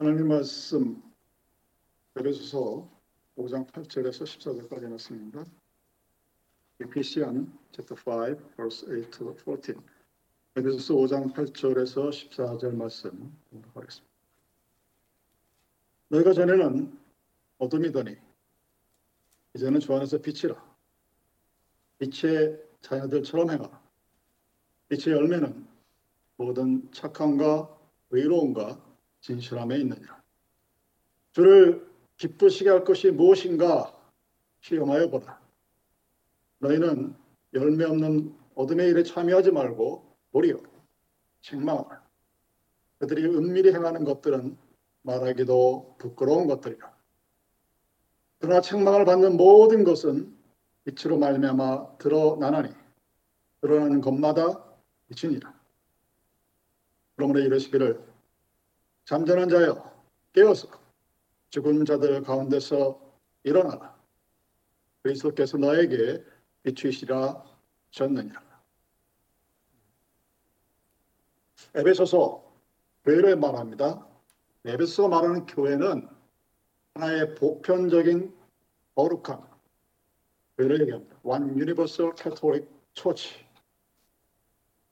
하나님 말씀 에베소서 5장 8절에서 14절까지 말씀입니다. 에피시안 chapter 5 verse 8 to 14. 에베소서 5장 8절에서 14절 말씀 공독하겠습니다. 너희가 전에는 어둠이더니 이제는 주 안에서 빛이라. 빛의 자녀들처럼 행하라. 빛의 열매는 모든 착함과 의로움과 진실함에 있느니라. 주를 기쁘시게 할 것이 무엇인가 시험하여 보라. 너희는 열매 없는 어둠의 일에 참여하지 말고 도리어 책망하라. 그들이 은밀히 행하는 것들은 말하기도 부끄러운 것들이라. 그러나 책망을 받는 모든 것은 빛으로 말미암아 드러나나니 드러나는 것마다 빛이니라. 그러므로 이르시기를 잠자는 자여 깨어서 죽은 자들 가운데서 일어나라. 그리스도께서 너에게 비추시라 셨느니라. 에베소서 교회를 말합니다. 에베소서 말하는 교회는 하나의 보편적인 거룩한 교회를 얘기합니다. One Universal Catholic Church.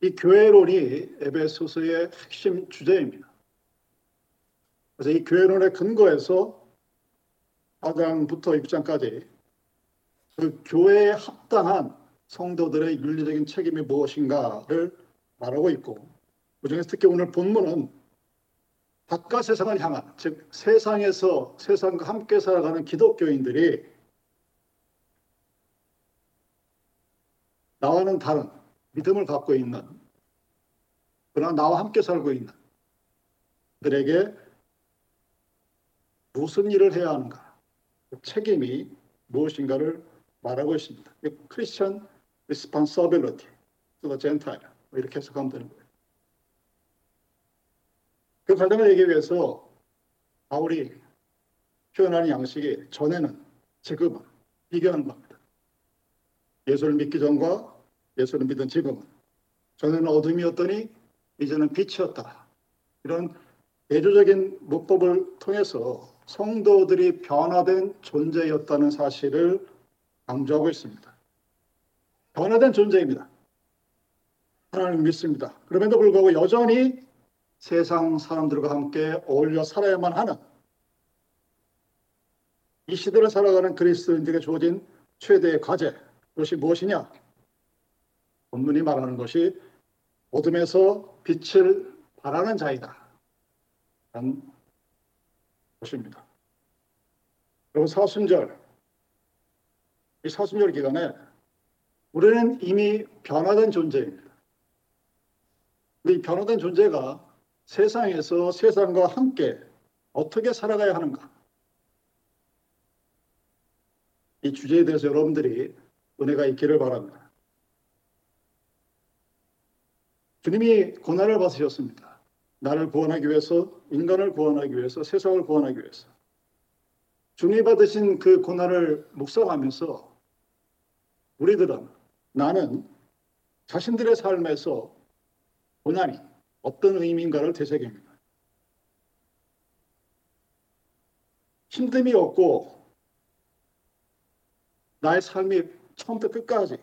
이 교회론이 에베소서의 핵심 주제입니다. 그래서 이 교회론의 근거에서 4장부터 6장까지 그 교회에 합당한 성도들의 윤리적인 책임이 무엇인가를 말하고 있고 그중에서 특히 오늘 본문은 바깥 세상을 향한 즉 세상에서 세상과 함께 살아가는 기독교인들이 나와는 다른 믿음을 갖고 있는 그러나 나와 함께 살고 있는 들에게 무슨 일을 해야 하는가 그 책임이 무엇인가를 말하고 있습니다. 크리스천 responsibility to the Gentile 뭐 이렇게 해석하면 되는 거예요. 그 관점을 얘기하기 위해서 바울이 표현하는 양식이 전에는 지금은 비교하는 겁니다. 예수를 믿기 전과 예수를 믿은 지금은 전에는 어둠이었더니 이제는 빛이었다. 이런 대조적인 문법을 통해서 성도들이 변화된 존재였다는 사실을 강조하고 있습니다. 변화된 존재입니다. 하나님 믿습니다. 그럼에도 불구하고 여전히 세상 사람들과 함께 어울려 살아야만 하는 이 시대를 살아가는 그리스도인들에게 주어진 최대의 과제 그것이 무엇이냐? 본문이 말하는 것이 어둠에서 빛을 발하는 자이다. 것입니다. 그리고 사순절, 이 사순절 기간에 우리는 이미 변화된 존재입니다. 이 변화된 존재가 세상에서 세상과 함께 어떻게 살아가야 하는가? 이 주제에 대해서 여러분들이 은혜가 있기를 바랍니다. 주님이 고난을 받으셨습니다. 나를 구원하기 위해서, 인간을 구원하기 위해서, 세상을 구원하기 위해서. 주님이 받으신 그 고난을 묵상하면서 우리들은 나는 자신들의 삶에서 고난이 어떤 의미인가를 되새깁니다. 힘듦이 없고 나의 삶이 처음부터 끝까지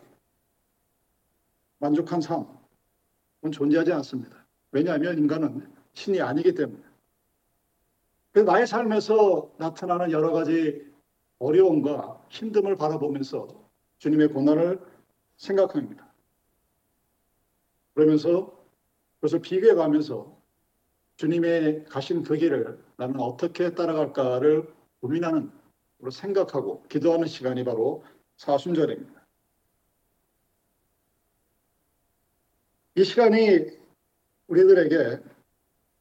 만족한 삶은 존재하지 않습니다. 왜냐하면 인간은 신이 아니기 때문에. 나의 삶에서 나타나는 여러 가지 어려움과 힘듦을 바라보면서 주님의 고난을 생각합니다. 그러면서 그것을 비교해 가면서 주님의 가신 그 길을 나는 어떻게 따라갈까를 고민하는, 생각하고 기도하는 시간이 바로 사순절입니다. 이 시간이 우리들에게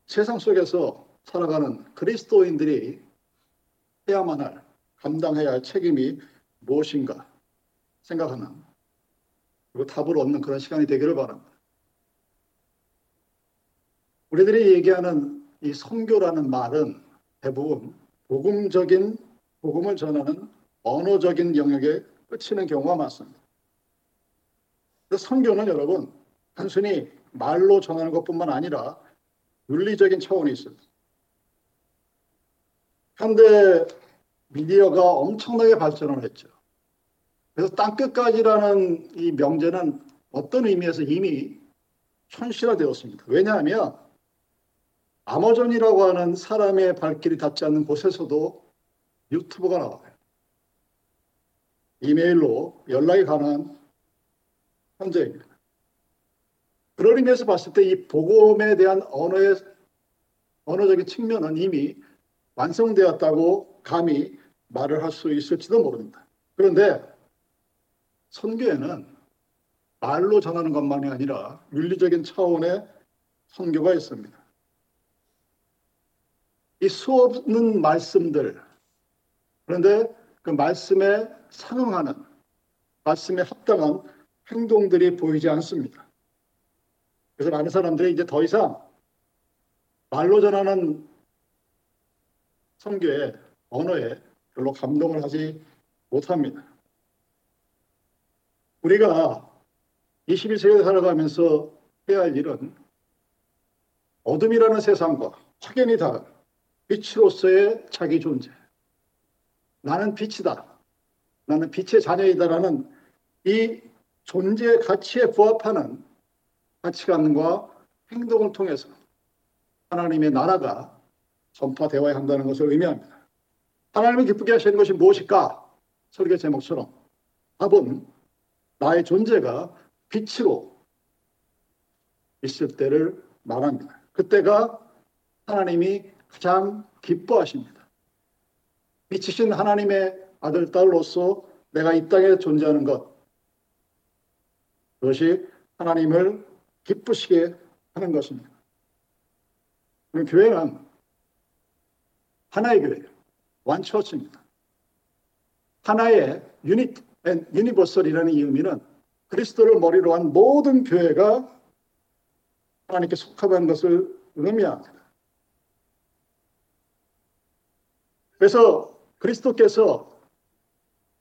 세상 속에서 살아가는 그리스도인들이 해야만 할, 감당해야 할 책임이 무엇인가 생각하는, 그리고 답을 얻는 그런 시간이 되기를 바랍니다. 우리들이 얘기하는 이 선교라는 말은 대부분 복음적인 복음을 전하는 언어적인 영역에 끝이는 경우가 많습니다. 선교는 여러분 단순히 말로 전하는 것뿐만 아니라 윤리적인 차원이 있습니다. 현대 미디어가 엄청나게 발전을 했죠. 그래서 땅끝까지라는 이 명제는 어떤 의미에서 이미 현실화되었습니다. 왜냐하면 아마존이라고 하는 사람의 발길이 닿지 않는 곳에서도 유튜브가 나와요. 이메일로 연락이 가능한 현재입니다. 그런 의미에서 봤을 때 이 복음에 대한 언어의 언어적인 측면은 이미 완성되었다고 감히 말을 할 수 있을지도 모릅니다. 그런데 선교에는 말로 전하는 것만이 아니라 윤리적인 차원의 선교가 있습니다. 이 수없는 말씀들 그런데 그 말씀에 상응하는 말씀에 합당한 행동들이 보이지 않습니다. 그래서 많은 사람들이 이제 더 이상 말로 전하는 성교의 언어에 별로 감동을 하지 못합니다. 우리가 21세기에 살아가면서 해야 할 일은 어둠이라는 세상과 확연히 다른 빛으로서의 자기 존재. 나는 빛이다. 나는 빛의 자녀이다라는 이 존재 가치에 부합하는 가치관과 행동을 통해서 하나님의 나라가 전파되어야 한다는 것을 의미합니다. 하나님을 기쁘게 하시는 것이 무엇일까? 설교 제목처럼 답은 나의 존재가 빛으로 있을 때를 말합니다. 그때가 하나님이 가장 기뻐하십니다. 빛이신 하나님의 아들, 딸로서 내가 이 땅에 존재하는 것, 그것이 하나님을 기쁘시게 하는 것입니다. 교회는 하나의 교회, one church입니다. 하나의 unit and universal이라는 이 의미는 그리스도를 머리로 한 모든 교회가 하나님께 속하다는 것을 의미합니다. 그래서 그리스도께서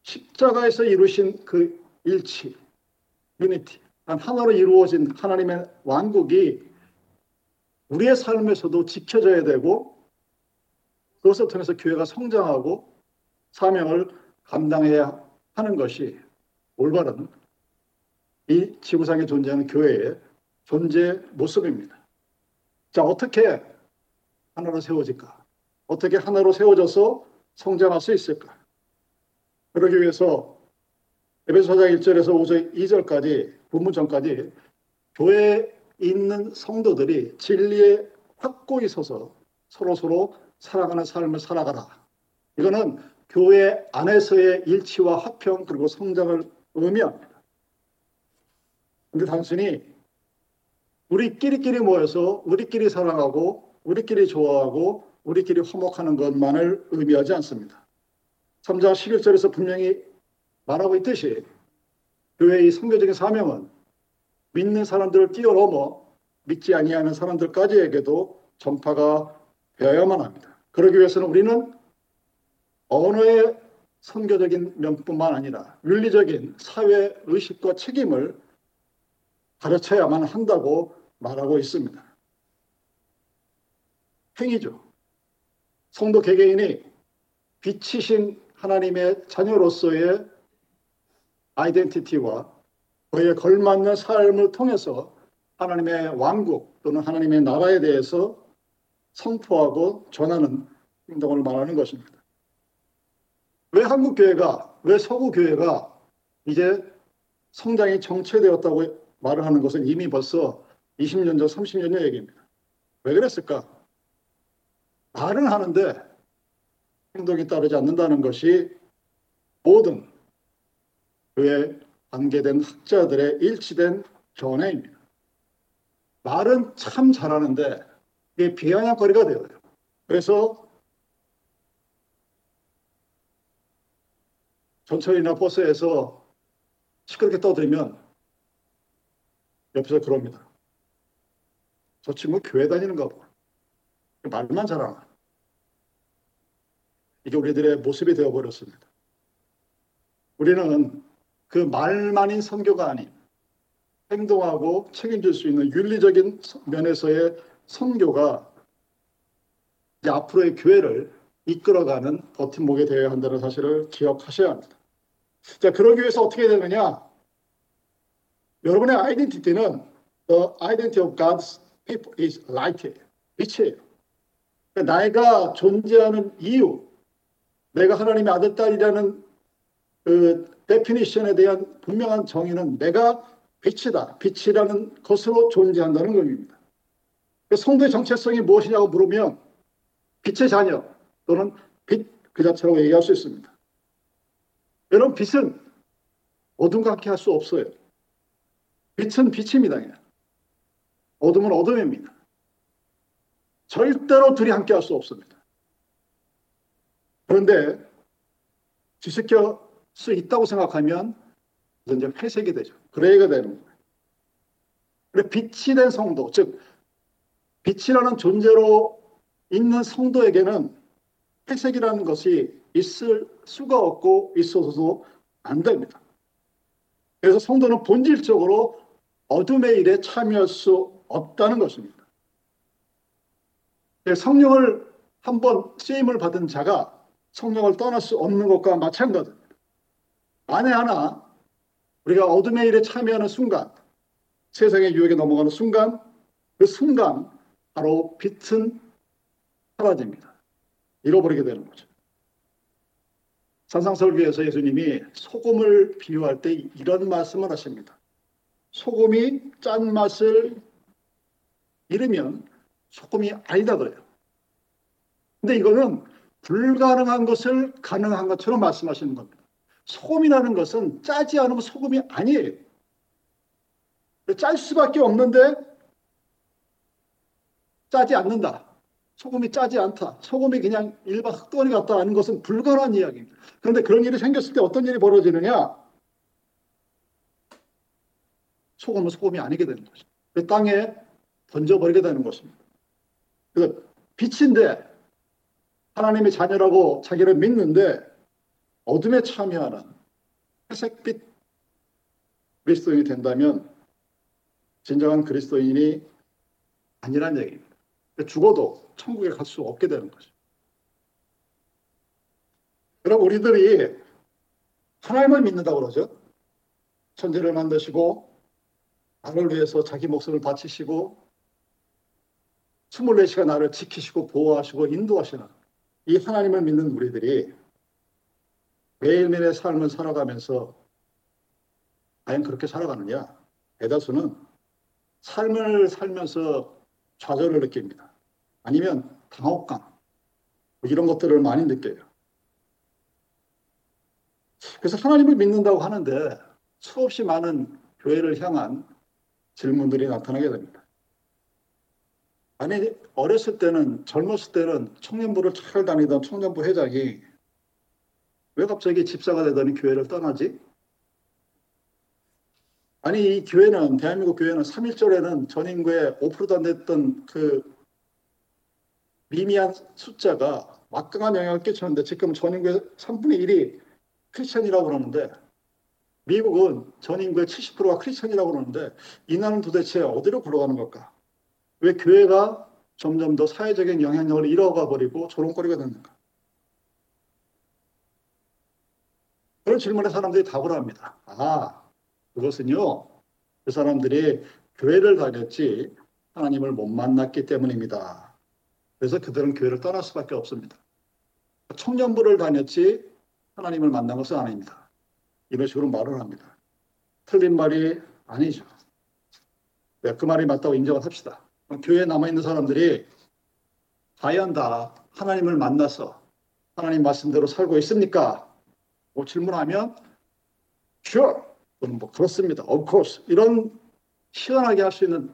십자가에서 이루신 그 일치, unity, 하나로 이루어진 하나님의 왕국이 우리의 삶에서도 지켜져야 되고 그것을 통해서 교회가 성장하고 사명을 감당해야 하는 것이 올바른 이 지구상에 존재하는 교회의 존재 모습입니다. 자, 어떻게 하나로 세워질까? 어떻게 하나로 세워져서 성장할 수 있을까? 그러기 위해서 에베소서 1절에서 5절, 2절까지 본문전까지 교회에 있는 성도들이 진리에 확고히 서서 서로 서로 살아가는 삶을 살아가라. 이거는 교회 안에서의 일치와 화평 그리고 성장을 의미합니다. 근데 단순히 우리끼리끼리 모여서 우리끼리 사랑하고 우리끼리 좋아하고 우리끼리 화목하는 것만을 의미하지 않습니다. 3장 11절에서 분명히 말하고 있듯이 교회의 선교적인 사명은 믿는 사람들을 뛰어넘어 믿지 아니하는 사람들까지에게도 전파가 되어야만 합니다. 그러기 위해서는 우리는 언어의 선교적인 면뿐만 아니라 윤리적인 사회 의식과 책임을 가르쳐야만 한다고 말하고 있습니다. 행위죠. 성도 개개인이 빛이신 하나님의 자녀로서의 아이덴티티와 그에 걸맞는 삶을 통해서 하나님의 왕국 또는 하나님의 나라에 대해서 선포하고 전하는 행동을 말하는 것입니다. 왜 한국 교회가 왜 서구 교회가 이제 성장이 정체되었다고 말을 하는 것은 이미 벌써 20년 전, 30년 전 얘기입니다. 왜 그랬을까? 말은 하는데 행동이 따르지 않는다는 것이 모든 그에 관계된 학자들의 일치된 견해입니다. 말은 참 잘하는데 이게 비아냥거리가 되어요. 그래서 전철이나 버스에서 시끄럽게 떠들면 옆에서 그럽니다. 저 친구 교회 다니는가 봐. 말만 잘하나. 이게 우리들의 모습이 되어버렸습니다. 우리는 그 말만인 선교가 아닌 행동하고 책임질 수 있는 윤리적인 면에서의 선교가 이제 앞으로의 교회를 이끌어가는 버팀목이 되어야 한다는 사실을 기억하셔야 합니다. 자, 그러기 위해서 어떻게 되느냐? 여러분의 identity는 the identity of God's people is light. 빛이에요. 그러니까 내가 존재하는 이유, 내가 하나님의 아들, 딸이라는 그 definition에 대한 분명한 정의는 내가 빛이다. 빛이라는 것으로 존재한다는 의미입니다. 그 성도의 정체성이 무엇이냐고 물으면 빛의 자녀 또는 빛 그 자체라고 얘기할 수 있습니다. 여러분 빛은 어둠과 함께 할 수 없어요. 빛은 빛입니다. 그냥. 어둠은 어둠입니다. 절대로 둘이 함께 할 수 없습니다. 그런데 뒤섞일 수 있다고 생각하면 이제 회색이 되죠. gray가 되는 거예요. gray 빛이 된 성도, 즉 빛이라는 존재로 있는 성도에게는 회색이라는 것이 있을 수가 없고 있어서도 안 됩니다. 그래서 성도는 본질적으로 어둠의 일에 참여할 수 없다는 것입니다. 네, 성령을 한번 쓰임을 받은 자가 성령을 떠날 수 없는 것과 마찬가지입니다. 만에 하나 우리가 어둠의 일에 참여하는 순간, 세상의 유혹에 넘어가는 순간, 그 순간 바로 빛은 사라집니다. 잃어버리게 되는 거죠. 산상설교에서 예수님이 소금을 비유할 때 이런 말씀을 하십니다. 소금이 짠 맛을 잃으면 소금이 아니다 그래요. 근데 이거는 불가능한 것을 가능한 것처럼 말씀하시는 겁니다. 소금이라는 것은 짜지 않으면 소금이 아니에요. 짤 수밖에 없는데 짜지 않는다. 소금이 짜지 않다. 소금이 그냥 일반 흙덩어리 같다 하는 것은 불가능한 이야기입니다. 그런데 그런 일이 생겼을 때 어떤 일이 벌어지느냐? 소금은 소금이 아니게 되는 거죠. 그 땅에 던져버리게 되는 것입니다. 그래서 빛인데 하나님의 자녀라고 자기를 믿는데 어둠에 참여하는 회색빛 그리스도인이 된다면 진정한 그리스도인이 아니란 얘기입니다. 죽어도 천국에 갈 수 없게 되는 거죠. 그럼 우리들이 하나님을 믿는다고 그러죠. 천지를 만드시고 나를 위해서 자기 목숨을 바치시고 24시간 나를 지키시고 보호하시고 인도하시는 이 하나님을 믿는 우리들이 매일매일의 삶을 살아가면서 과연 그렇게 살아가느냐? 대다수는 삶을 살면서 좌절을 느낍니다. 아니면 당혹감, 뭐 이런 것들을 많이 느껴요. 그래서 하나님을 믿는다고 하는데 수없이 많은 교회를 향한 질문들이 나타나게 됩니다. 아니 어렸을 때는 젊었을 때는 청년부를 잘 다니던 청년부 회장이 왜 갑자기 집사가 되더니 교회를 떠나지? 아니 이 교회는 대한민국 교회는 3.1절에는 전인구의 5%도 안 됐던 그 미미한 숫자가 막강한 영향을 끼쳤는데 지금 전인구의 3분의 1이 크리스천이라고 그러는데 미국은 전인구의 70%가 크리스천이라고 그러는데 이 나라는 도대체 어디로 굴러가는 걸까? 왜 교회가 점점 더 사회적인 영향력을 잃어가 버리고 조롱거리가 됐는가? 그런 질문에 사람들이 답을 합니다. 아, 그것은요, 그 사람들이 교회를 다녔지 하나님을 못 만났기 때문입니다. 그래서 그들은 교회를 떠날 수밖에 없습니다. 청년부를 다녔지 하나님을 만난 것은 아닙니다. 이런 식으로 말을 합니다. 틀린 말이 아니죠. 네, 그 말이 맞다고 인정을 합시다. 교회에 남아있는 사람들이 과연 다 하나님을 만나서 하나님 말씀대로 살고 있습니까? 뭐 질문하면 sure 뭐 그렇습니다. of course 이런 시원하게 할 수 있는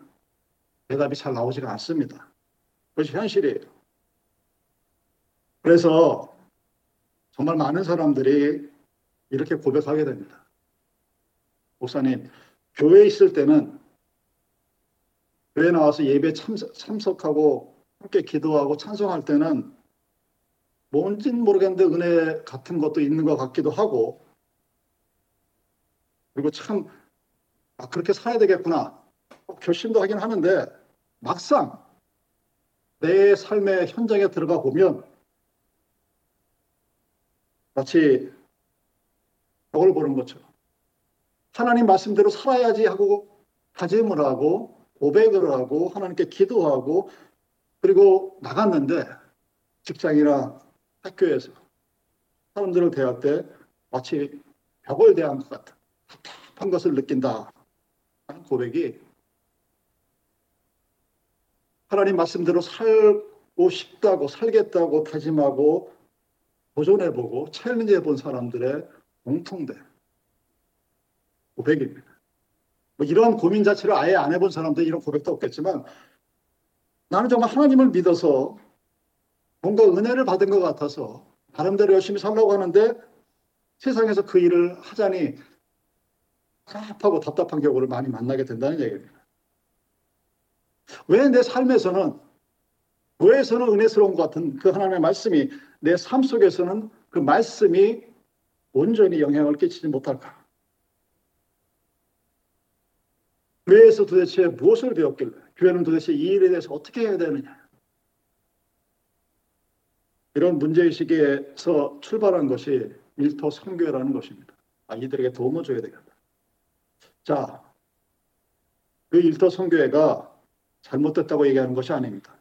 대답이 잘 나오지가 않습니다. 그것이 현실이에요. 그래서 정말 많은 사람들이 이렇게 고백하게 됩니다. 목사님, 교회에 있을 때는 교회 나와서 예배 참석, 참석하고 함께 기도하고 찬송할 때는 뭔진 모르겠는데 은혜 같은 것도 있는 것 같기도 하고. 그리고 참 아, 그렇게 살아야 되겠구나. 결심도 하긴 하는데 막상 내 삶의 현장에 들어가 보면 마치 벽을 보는 것처럼 하나님 말씀대로 살아야지 하고 다짐을 하고 고백을 하고 하나님께 기도하고 그리고 나갔는데 직장이나 학교에서 사람들을 대할 때 마치 벽을 대한 것 같은 답답한 것을 느낀다. 하는 고백이 하나님 말씀대로 살고 싶다고 살겠다고 다짐하고 도전해보고 챌린지해본 사람들의 공통된 고백입니다. 뭐 이런 고민 자체를 아예 안 해본 사람들 이런 고백도 없겠지만 나는 정말 하나님을 믿어서 뭔가 은혜를 받은 것 같아서 나름대로 열심히 살려고 하는데 세상에서 그 일을 하자니 답답하고 답답한 경우를 많이 만나게 된다는 얘기입니다. 왜 내 삶에서는 교회에서는 은혜스러운 것 같은 그 하나님의 말씀이 내 삶 속에서는 그 말씀이 온전히 영향을 끼치지 못할까? 교회에서 도대체 무엇을 배웠길래 교회는 도대체 이 일에 대해서 어떻게 해야 되느냐? 이런 문제의식에서 출발한 것이 일터 선교회라는 것입니다. 아, 이들에게 도움을 줘야 되겠다. 자, 그 일터 선교회가 잘못됐다고 얘기하는 것이 아닙니다.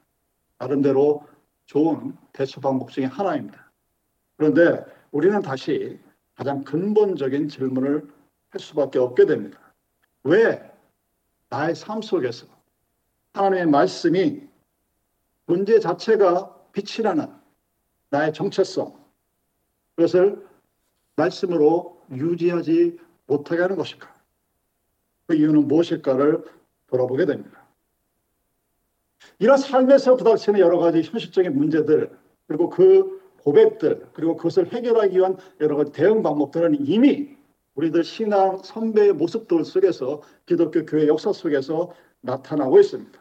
나름대로 좋은 대처 방법 중에 하나입니다. 그런데 우리는 다시 가장 근본적인 질문을 할 수밖에 없게 됩니다. 왜 나의 삶 속에서 하나님의 말씀이 문제 자체가 빛이라는 나의 정체성, 그것을 말씀으로 유지하지 못하게 하는 것일까? 그 이유는 무엇일까를 돌아보게 됩니다. 이런 삶에서 부닥치는 여러 가지 현실적인 문제들, 그리고 그 고백들, 그리고 그것을 해결하기 위한 여러 가지 대응 방법들은 이미 우리들 신앙 선배의 모습들 속에서 기독교 교회 역사 속에서 나타나고 있습니다.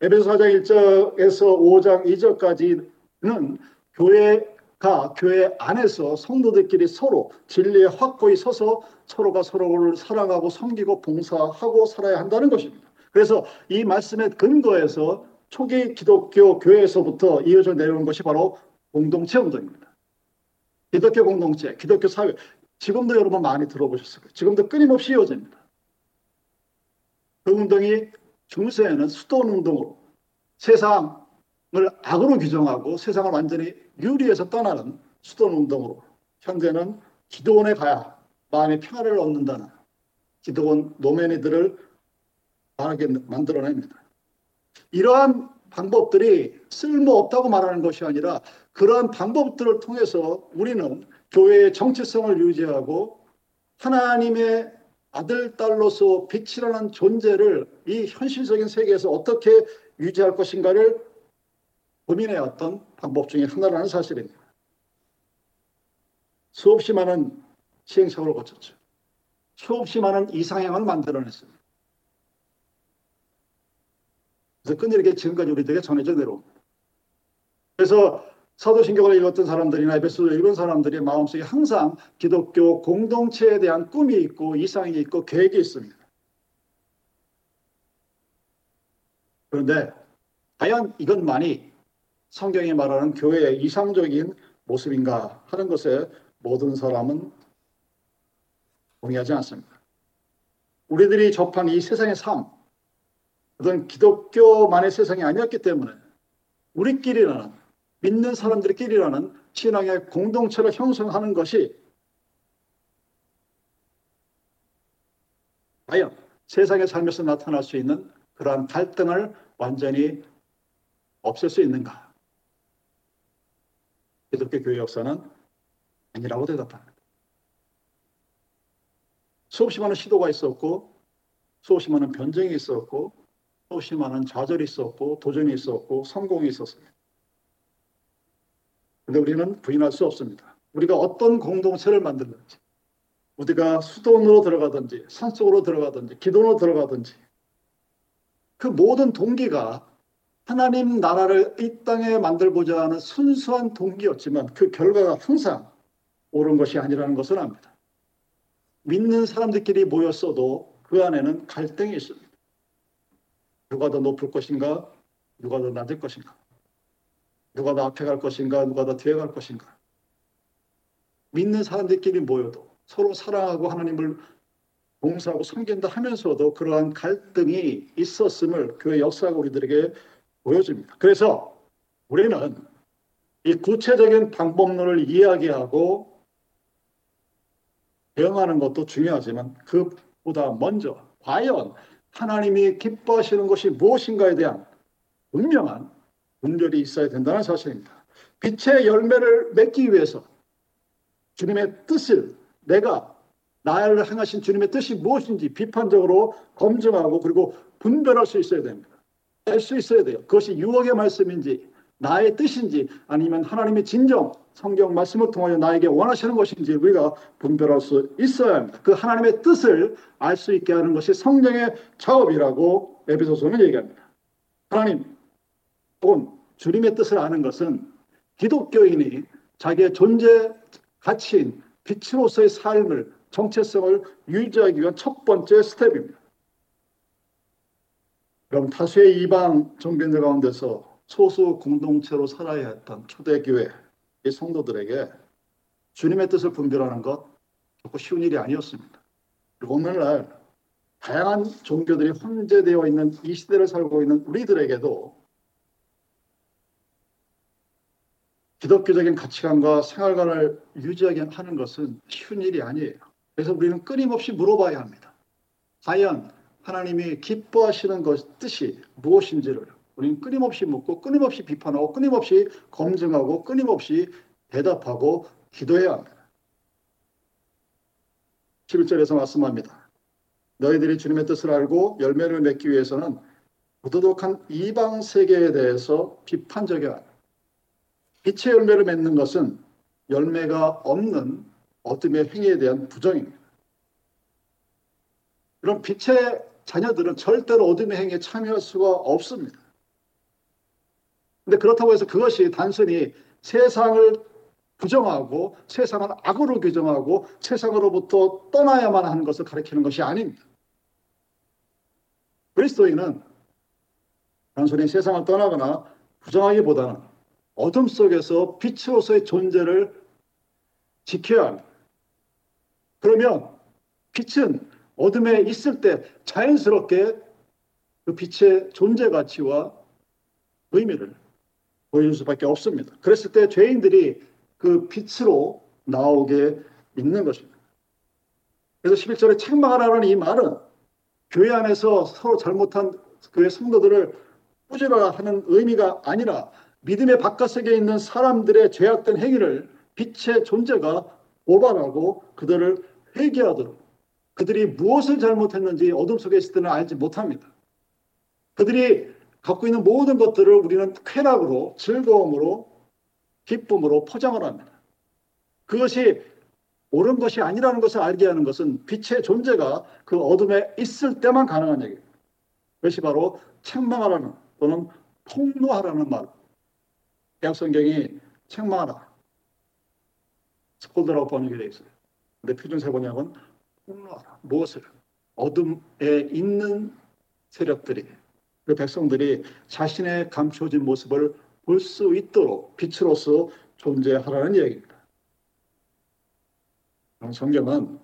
에베소 4장 1절에서 5장 2절까지 는 교회가 교회 안에서 성도들끼리 서로 진리에 확고히 서서 서로가 서로를 사랑하고 섬기고 봉사하고 살아야 한다는 것입니다. 그래서 이 말씀의 근거에서 초기 기독교 교회에서부터 이어져 내려온 것이 바로 공동체 운동입니다. 기독교 공동체, 기독교 사회, 지금도 여러분 많이 들어보셨을 거예요. 지금도 끊임없이 이어집니다. 그 운동이 중세에는 수도원 운동으로 세상을 악으로 규정하고 세상을 완전히 유리해서 떠나는 수도원 운동으로 현재는 기도원에 가야 마음의 평화를 얻는다는 기도원 노매니들을 말하게 만들어냅니다. 이러한 방법들이 쓸모없다고 말하는 것이 아니라 그러한 방법들을 통해서 우리는 교회의 정체성을 유지하고 하나님의 아들, 딸로서 빛이라는 존재를 이 현실적인 세계에서 어떻게 유지할 것인가를 고민해왔던 방법 중에 하나라는 사실입니다. 수없이 많은 시행착오를 거쳤죠. 수없이 많은 이상향을 만들어냈습니다. 그래서 끈질게 지금까지 우리들에게 전해져 내려옵니다. 그래서 사도신경을 읽었던 사람들이나 에베소를 읽은 사람들의 마음속에 항상 기독교 공동체에 대한 꿈이 있고 이상이 있고 계획이 있습니다. 그런데 과연 이것만이 성경이 말하는 교회의 이상적인 모습인가 하는 것에 모든 사람은 동의하지 않습니다. 우리들이 접한 이 세상의 삶, 그건 기독교만의 세상이 아니었기 때문에 우리끼리는 믿는 사람들끼리라는 신앙의 공동체를 형성하는 것이 과연 세상의 삶에서 나타날 수 있는 그러한 갈등을 완전히 없앨 수 있는가? 기독교 교회 역사는 아니라고 대답합니다. 수없이 많은 시도가 있었고 수없이 많은 변정이 있었고 수없이 많은 좌절이 있었고 도전이 있었고 성공이 있었습니다. 근데 우리는 부인할 수 없습니다. 우리가 어떤 공동체를 만들든지, 우리가 수도원으로 들어가든지, 산속으로 들어가든지, 기도로 들어가든지, 그 모든 동기가 하나님 나라를 이 땅에 만들고자 하는 순수한 동기였지만 그 결과가 항상 옳은 것이 아니라는 것을 압니다. 믿는 사람들끼리 모였어도 그 안에는 갈등이 있습니다. 누가 더 높을 것인가? 누가 더 낮을 것인가? 누가 더 앞에 갈 것인가, 누가 더 뒤에 갈 것인가. 믿는 사람들끼리 모여도 서로 사랑하고 하나님을 봉사하고 섬긴다 하면서도 그러한 갈등이 있었음을 교회 역사가 우리들에게 보여줍니다. 그래서 우리는 이 구체적인 방법론을 이야기하고 대응하는 것도 중요하지만 그보다 먼저 과연 하나님이 기뻐하시는 것이 무엇인가에 대한 분명한 분별이 있어야 된다는 사실입니다. 빛의 열매를 맺기 위해서 주님의 뜻을 내가 나를 향하신 주님의 뜻이 무엇인지 비판적으로 검증하고 그리고 분별할 수 있어야 됩니다. 알 수 있어야 돼요. 그것이 유혹의 말씀인지 나의 뜻인지 아니면 하나님의 진정 성경 말씀을 통하여 나에게 원하시는 것인지 우리가 분별할 수 있어야 합니다. 그 하나님의 뜻을 알 수 있게 하는 것이 성령의 작업이라고 에베소서는 얘기합니다. 하나님 혹은 주님의 뜻을 아는 것은 기독교인이 자기의 존재 가치인 빛으로서의 삶을 정체성을 유지하기 위한 첫 번째 스텝입니다. 그럼 다수의 이방 종교인들 가운데서 소수 공동체로 살아야 했던 초대교회 의 성도들에게 주님의 뜻을 분별하는 것 결코 쉬운 일이 아니었습니다. 그리고 오늘날 다양한 종교들이 혼재되어 있는 이 시대를 살고 있는 우리들에게도 기독교적인 가치관과 생활관을 유지하게 하는 것은 쉬운 일이 아니에요. 그래서 우리는 끊임없이 물어봐야 합니다. 과연 하나님이 기뻐하시는 것 뜻이 무엇인지를 우리는 끊임없이 묻고 끊임없이 비판하고 끊임없이 검증하고 끊임없이 대답하고 기도해야 합니다. 11절에서 말씀합니다. 너희들이 주님의 뜻을 알고 열매를 맺기 위해서는 부도덕한 이방 세계에 대해서 비판적이어야 합니다. 빛의 열매를 맺는 것은 열매가 없는 어둠의 행위에 대한 부정입니다. 그럼 빛의 자녀들은 절대로 어둠의 행위에 참여할 수가 없습니다. 근데 그렇다고 해서 그것이 단순히 세상을 부정하고 세상을 악으로 규정하고 세상으로부터 떠나야만 하는 것을 가리키는 것이 아닙니다. 그리스도인은 단순히 세상을 떠나거나 부정하기보다는 어둠 속에서 빛으로서의 존재를 지켜야 합니다. 그러면 빛은 어둠에 있을 때 자연스럽게 그 빛의 존재 가치와 의미를 보여줄 수밖에 없습니다. 그랬을 때 죄인들이 그 빛으로 나오게 있는 것입니다. 그래서 11절에 책망하라는 이 말은 교회 안에서 서로 잘못한 교회 성도들을 꾸짖어라 하는 의미가 아니라 믿음의 바깥세계에 있는 사람들의 죄악된 행위를 빛의 존재가 오발하고 그들을 회개하도록 그들이 무엇을 잘못했는지 어둠 속에 있을 때는 알지 못합니다. 그들이 갖고 있는 모든 것들을 우리는 쾌락으로 즐거움으로 기쁨으로 포장을 합니다. 그것이 옳은 것이 아니라는 것을 알게 하는 것은 빛의 존재가 그 어둠에 있을 때만 가능한 얘기입니다. 그것이 바로 책망하라는 또는 폭로하라는 말. 대학 성경이 책망하라. 스콜드라고 번역이 되어 있어요. 근데 표준 세 번역은 폭로하라. 무엇을? 어둠에 있는 세력들이 그 백성들이 자신의 감춰진 모습을 볼 수 있도록 빛으로서 존재하라는 얘기입니다. 성경은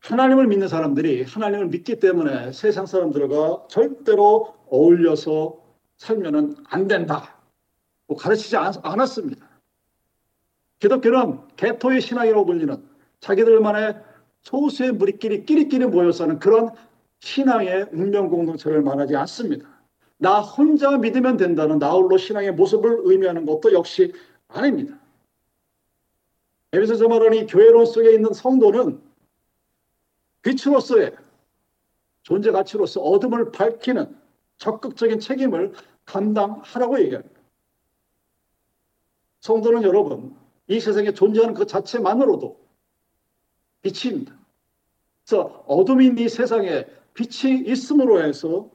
하나님을 믿는 사람들이 하나님을 믿기 때문에 세상 사람들과 절대로 어울려서 살면 안 된다. 뭐 가르치지 않았습니다. 기독교는 개토의 신앙이라고 불리는 자기들만의 소수의 무리끼리 끼리끼리 모여서 하는 그런 신앙의 운명 공동체를 말하지 않습니다. 나 혼자 믿으면 된다는 나홀로 신앙의 모습을 의미하는 것도 역시 아닙니다. 에베소서 말하는 이 교회론 속에 있는 성도는 빛으로서의 존재 가치로서 어둠을 밝히는 적극적인 책임을 감당하라고 얘기합니다. 성도는 여러분, 이 세상에 존재하는 그 자체만으로도 빛입니다. 그래서 어둠인 이 세상에 빛이 있음으로 해서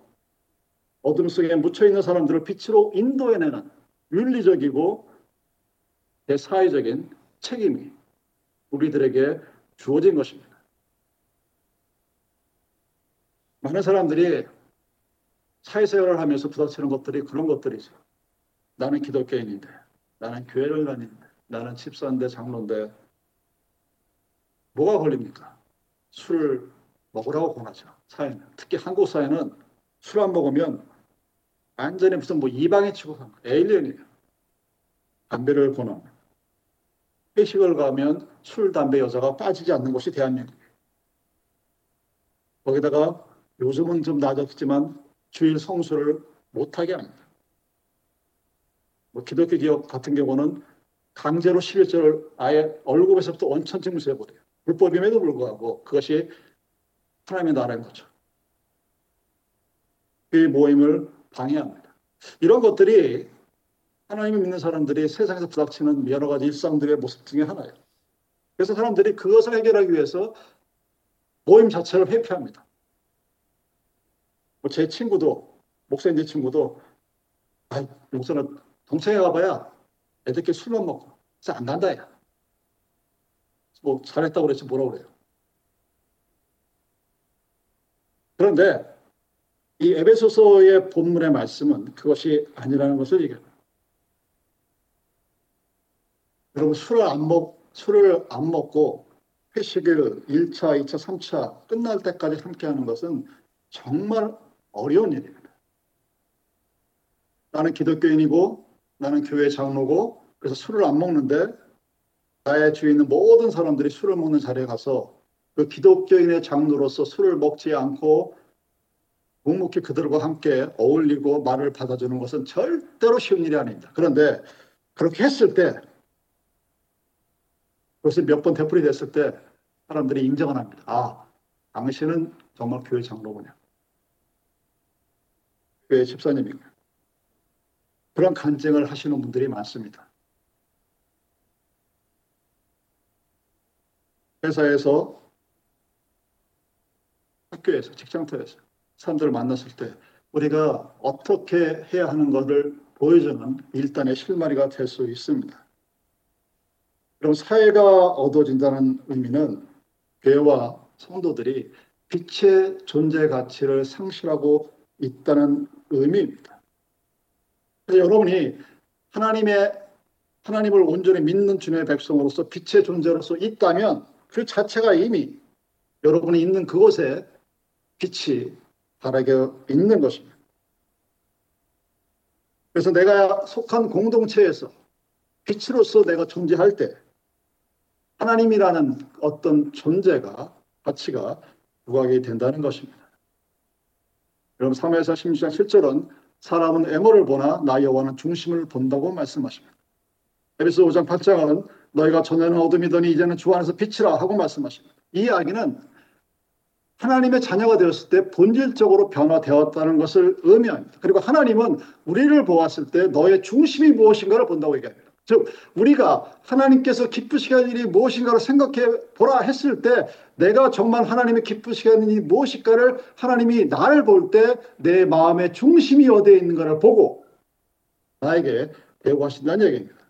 어둠 속에 묻혀 있는 사람들을 빛으로 인도해내는 윤리적이고 대사회적인 책임이 우리들에게 주어진 것입니다. 많은 사람들이 사회생활을 하면서 부닥치는 것들이 그런 것들이죠. 나는 기독교인인데, 나는 교회를 다니는데, 나는 집사인데 장로인데 뭐가 걸립니까? 술을 먹으라고 권하죠. 사회는 특히 한국 사회는 술 안 먹으면 완전히 무슨 뭐 이방인 취급한 거 에일리언이에요. 담배를 권합니다. 회식을 가면 술, 담배, 여자가 빠지지 않는 곳이 대한민국이에요. 거기다가 요즘은 좀 나아졌지만 주일 성수를 못하게 합니다. 뭐 기독교 기업 같은 경우는 강제로 11절을 아예 얼굴에서부터 원천 징수해버려요. 불법임에도 불구하고 그것이 하나님의 나라인 거죠. 그 모임을 방해합니다. 이런 것들이 하나님을 믿는 사람들이 세상에서 부닥치는 여러 가지 일상들의 모습 중에 하나예요. 그래서 사람들이 그것을 해결하기 위해서 모임 자체를 회피합니다. 뭐제 친구도 목사님 제 친구도 아, 목사는 동창회 가봐야 애들끼리 술만 먹고 그래서 안 간다 야. 뭐 잘했다고 그랬지 뭐라 그래요. 그런데 이 에베소서의 본문의 말씀은 그것이 아니라는 것을 얘기합니다. 여러분 술을 안 먹, 술을 안 먹고 회식을 1차, 2차, 3차 끝날 때까지 함께 하는 것은 정말 어려운 일입니다. 나는 기독교인이고 나는 교회 장로고 그래서 술을 안 먹는데 나의 주위에 있는 모든 사람들이 술을 먹는 자리에 가서 그 기독교인의 장로로서 술을 먹지 않고 묵묵히 그들과 함께 어울리고 말을 받아주는 것은 절대로 쉬운 일이 아닙니다. 그런데 그렇게 했을 때 그것이 몇 번 되풀이 됐을 때 사람들이 인정을 합니다. 아, 당신은 정말 교회 장로구나. 교회 집사님이구나. 그런 간증을 하시는 분들이 많습니다. 회사에서 학교에서 직장터에서 사람들을 만났을 때 우리가 어떻게 해야 하는 것을 보여주는 일단의 실마리가 될 수 있습니다. 그럼 사회가 얻어진다는 의미는 교회와 성도들이 빛의 존재 가치를 상실하고 있다는 의미입니다. 여러분이 하나님의 하나님을 온전히 믿는 주님의 백성으로서 빛의 존재로서 있다면 그 자체가 이미 여러분이 있는 그곳에 빛이 바라게 있는 것입니다. 그래서 내가 속한 공동체에서 빛으로서 내가 존재할 때 하나님이라는 어떤 존재가 가치가 부각이 된다는 것입니다. 여러분 3회에서 16장 7절은 사람은 애모를 보나 나 여호와는 중심을 본다고 말씀하십니다. 에베소 5장 8장은 너희가 전에는 어둠이더니 이제는 주 안에서 빛이라 하고 말씀하십니다. 이 이야기는 하나님의 자녀가 되었을 때 본질적으로 변화되었다는 것을 의미합니다. 그리고 하나님은 우리를 보았을 때 너의 중심이 무엇인가를 본다고 얘기합니다. 즉 우리가 하나님께서 기쁘시게 할 일이 무엇인가를 생각해 보라 했을 때 내가 정말 하나님의 기쁘시게 하는 일이 무엇일까를 하나님이 나를 볼 때 내 마음의 중심이 어디에 있는가를 보고 나에게 배우하신다는 얘기입니다.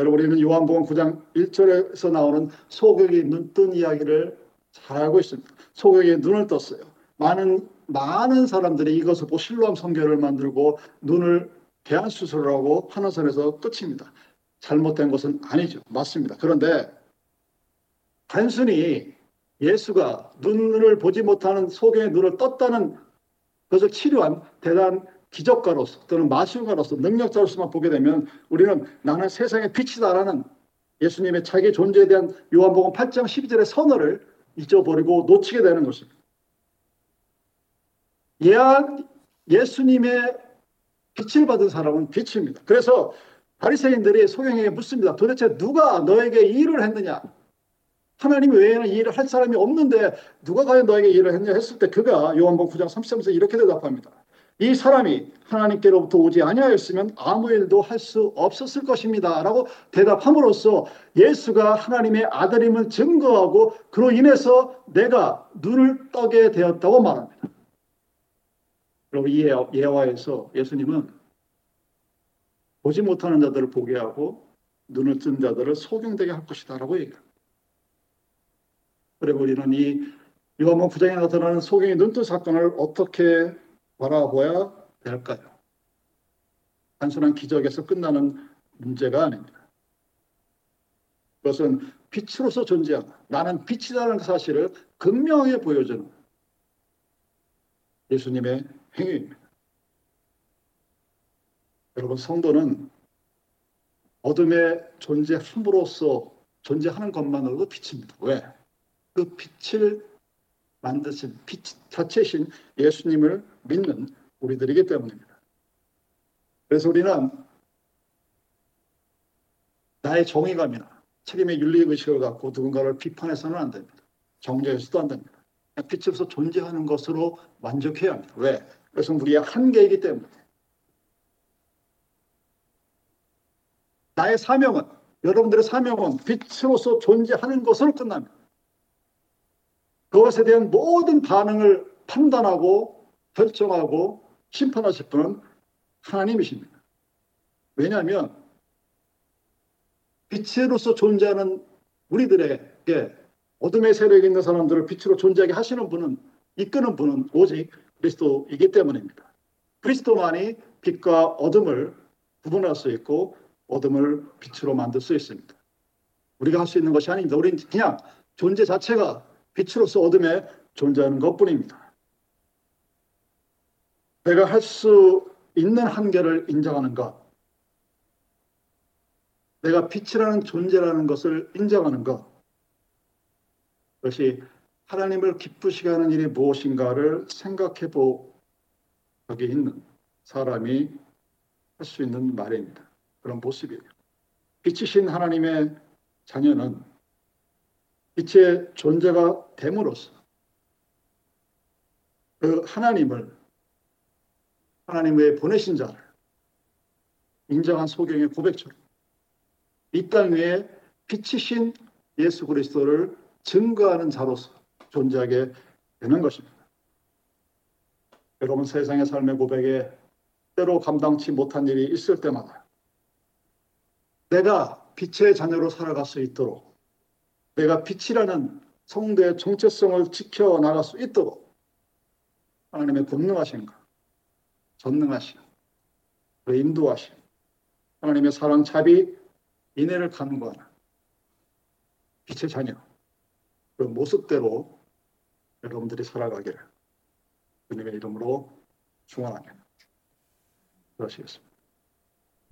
여러분 우리는 요한복음 9장 1절에서 나오는 소경이 눈 뜬 이야기를 잘 알고 있습니다. 소경이 눈을 떴어요. 많은 많은 사람들이 이것을 보고 실로암 성결을 만들고 눈을 대안 수술을 하고 하는 선에서 끝입니다. 잘못된 것은 아니죠. 맞습니다. 그런데 단순히 예수가 눈을 보지 못하는 소경의 눈을 떴다는 것을 치료한 대단 기적가로서 또는 마술가로서 능력자로서만 보게 되면 우리는 나는 세상의 빛이다라는 예수님의 자기 존재에 대한 요한복음 8장 12절의 선언을 잊어버리고 놓치게 되는 것입니다. 예수님의 빛을 받은 사람은 빛입니다. 그래서 바리새인들이 소경에게 묻습니다. 도대체 누가 너에게 이 일을 했느냐? 하나님 외에는 이 일을 할 사람이 없는데 누가 과연 너에게 이 일을 했냐 했을 때 그가 요한복음 9장 33절 이렇게 대답합니다. 이 사람이 하나님께로부터 오지 아니하였으면 아무 일도 할 수 없었을 것입니다. 라고 대답함으로써 예수가 하나님의 아들임을 증거하고 그로 인해서 내가 눈을 떠게 되었다고 말합니다. 여러분 이 예화에서 예수님은 보지 못하는 자들을 보게 하고 눈을 뜬 자들을 소경되게 할 것이다라고 얘기합니다. 그래 우리는 이 요한복음 9장에 나타나는 소경의 눈뜬 사건을 어떻게 바라봐야 될까요? 단순한 기적에서 끝나는 문제가 아닙니다. 그것은 빛으로서 존재한다. 나는 빛이라는 사실을 극명하게 보여주는 예수님의 행위입니다. 여러분 성도는 어둠의 존재함으로써 존재하는 것만으로도 빛입니다. 왜? 그 빛을 만드신 빛 자체신 예수님을 믿는 우리들이기 때문입니다. 그래서 우리는 나의 정의감이나 책임의 윤리의식을 갖고 누군가를 비판해서는 안 됩니다. 정죄해서도 안 됩니다. 빛으로서 존재하는 것으로 만족해야 합니다. 왜? 그것은 우리의 한계이기 때문에. 나의 사명은 여러분들의 사명은 빛으로서 존재하는 것으로 끝납니다. 그것에 대한 모든 반응을 판단하고 결정하고 심판하실 분은 하나님이십니다. 왜냐하면 빛으로서 존재하는 우리들에게 어둠의 세력이 있는 사람들을 빛으로 존재하게 하시는 분은 이끄는 분은 오직 그리스도이기 때문입니다. 그리스도만이 빛과 어둠을 구분할 수 있고 어둠을 빛으로 만들 수 있습니다. 우리가 할 수 있는 것이 아닙니다. 우리는 그냥 존재 자체가 빛으로서 어둠에 존재하는 것뿐입니다. 내가 할 수 있는 한계를 인정하는 것, 내가 빛이라는 존재라는 것을 인정하는 것, 그것이 하나님을 기쁘시게 하는 일이 무엇인가를 생각해 보 여기 있는 사람이 할 수 있는 말입니다. 그런 모습이에요. 빛이신 하나님의 자녀는 빛의 존재가 됨으로써 그 하나님을 하나님의 보내신 자를 인정한 소경의 고백처럼 이 땅 위에 빛이신 예수 그리스도를 증거하는 자로서 존재하게 되는 것입니다. 여러분 세상의 삶의 고백에 때로 감당치 못한 일이 있을 때마다 내가 빛의 자녀로 살아갈 수 있도록 내가 빛이라는 성도의 정체성을 지켜나갈 수 있도록 하나님의 권능하신가 전능하신 그 인도하신 하나님의 사랑 자비 인애를 간구하는 빛의 자녀 그 모습대로 여러분들이 살아가기를 주님의 이름으로 축원합니다. 그러시겠습니다.